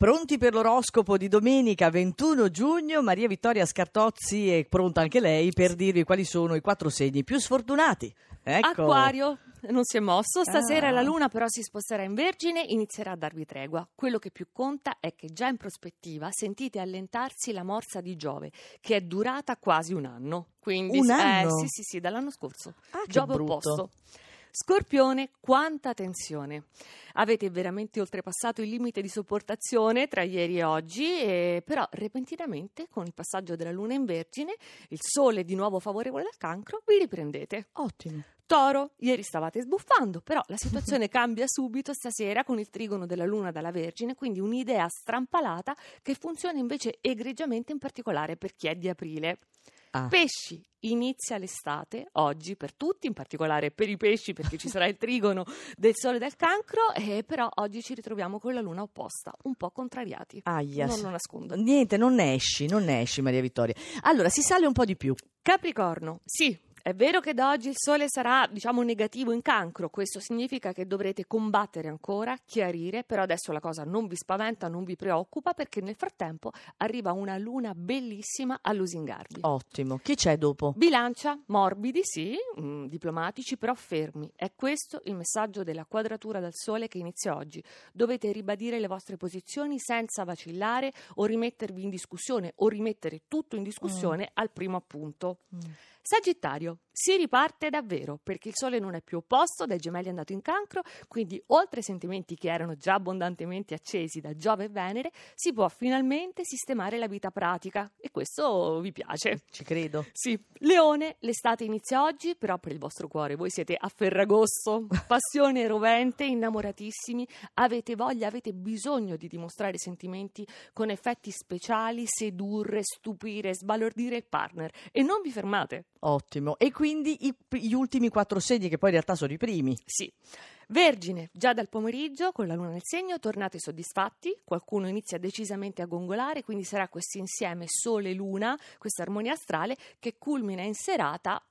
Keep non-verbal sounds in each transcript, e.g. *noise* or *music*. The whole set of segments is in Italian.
Pronti per l'oroscopo di domenica 21 giugno? Maria Vittoria Scartozzi è pronta anche lei per dirvi quali sono i quattro segni più sfortunati. Ecco. Acquario non si è mosso, stasera Ah. la luna però si sposterà in Vergine e inizierà a darvi tregua. Quello che più conta è che già in prospettiva sentite allentarsi la morsa di Giove, che è durata quasi un anno. Quindi, Un eh, anno? sì, sì, sì, dall'anno scorso. Ah, Giove opposto. Scorpione, quanta tensione. Avete veramente oltrepassato il limite di sopportazione tra ieri e oggi, e però repentinamente, con il passaggio della luna in Vergine, il sole di nuovo favorevole al cancro, vi riprendete. Ottimo. Toro, ieri stavate sbuffando, però la situazione *laughs* cambia subito stasera con il trigono della Luna dalla Vergine, quindi un'idea strampalata che funziona invece egregiamente in particolare per chi è di aprile. Ah. Pesci, inizia l'estate, oggi per tutti, in particolare per i pesci perché ci sarà il *laughs* trigono del Sole del Cancro, e però oggi ci ritroviamo con la Luna opposta, un po' contrariati. Aia, non sì. lo nascondo. Niente, non ne esci, non ne esci Maria Vittoria. Allora, si sale un po' di più. Capricorno, sì. È vero che da oggi il sole sarà, diciamo, negativo in cancro, questo significa che dovrete combattere ancora, chiarire, però adesso la cosa non vi spaventa, non vi preoccupa, perché nel frattempo arriva una luna bellissima a lusingarvi. Ottimo. Chi c'è dopo? Bilancia, morbidi, sì, mm, diplomatici, però fermi. È questo il messaggio della quadratura del Sole che inizia oggi. Dovete ribadire le vostre posizioni senza vacillare o rimettervi in discussione o rimettere tutto in discussione al primo appunto. Mm. Sagittario, si riparte davvero perché il Sole non è più opposto, dai gemelli è andato in cancro, quindi oltre ai sentimenti che erano già abbondantemente accesi da Giove e Venere, si può finalmente sistemare la vita pratica e questo vi piace. Ci credo. Sì, Leone, l'estate inizia oggi, però per il vostro cuore voi siete a Ferragosto, passione rovente, innamoratissimi, avete voglia, avete bisogno di dimostrare sentimenti con effetti speciali, sedurre, stupire, sbalordire il partner e non vi fermate. Ottimo. E quindi i- gli ultimi quattro segni, che poi in realtà sono i primi. Sì. Vergine, già dal pomeriggio, con la luna nel segno, tornate soddisfatti, qualcuno inizia decisamente a gongolare, quindi sarà questo insieme Sole-Luna, questa armonia astrale, che culmina in serata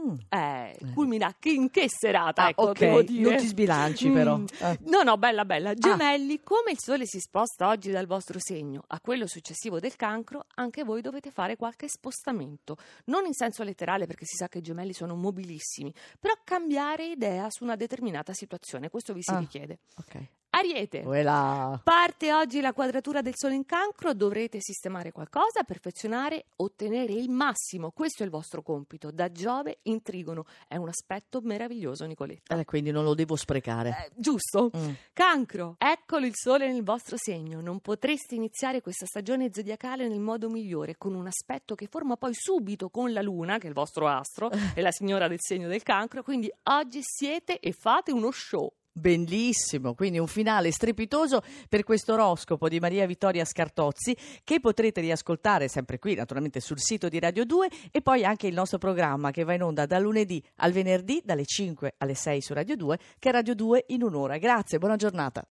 Mm. Eh, culmina che- in che serata, Ah, ecco, ok, non ti sbilanci Mm. però. Eh. No, no, bella, bella. Gemelli, come il sole si sposta oggi dal vostro segno a quello successivo del cancro, anche voi dovete fare qualche spostamento. Non in senso letterale, perché si sa che i gemelli sono mobilissimi, però cambiare idea su una determinata situazione. Questo vi si Ah. richiede. Ok. Ariete. Quella... Parte oggi la quadratura del Sole in cancro, dovrete sistemare qualcosa, perfezionare, ottenere il massimo. Questo è il vostro compito. Da Giove in trigono. È un aspetto meraviglioso, Nicoletta. Eh, quindi non lo devo sprecare. Eh, giusto? Mm. Cancro, eccolo il sole nel vostro segno. Non potreste iniziare questa stagione zodiacale nel modo migliore, con un aspetto che forma poi subito con la luna, che è il vostro astro, e la signora del segno del cancro. Quindi oggi siete e fate uno show. Bellissimo, quindi un finale strepitoso per questo oroscopo di Maria Vittoria Scartozzi che potrete riascoltare sempre qui naturalmente sul sito di Radio 2 e poi anche il nostro programma che va in onda da lunedì al venerdì dalle 5 alle 6 su Radio 2 che è Radio 2 in un'ora. Grazie, buona giornata.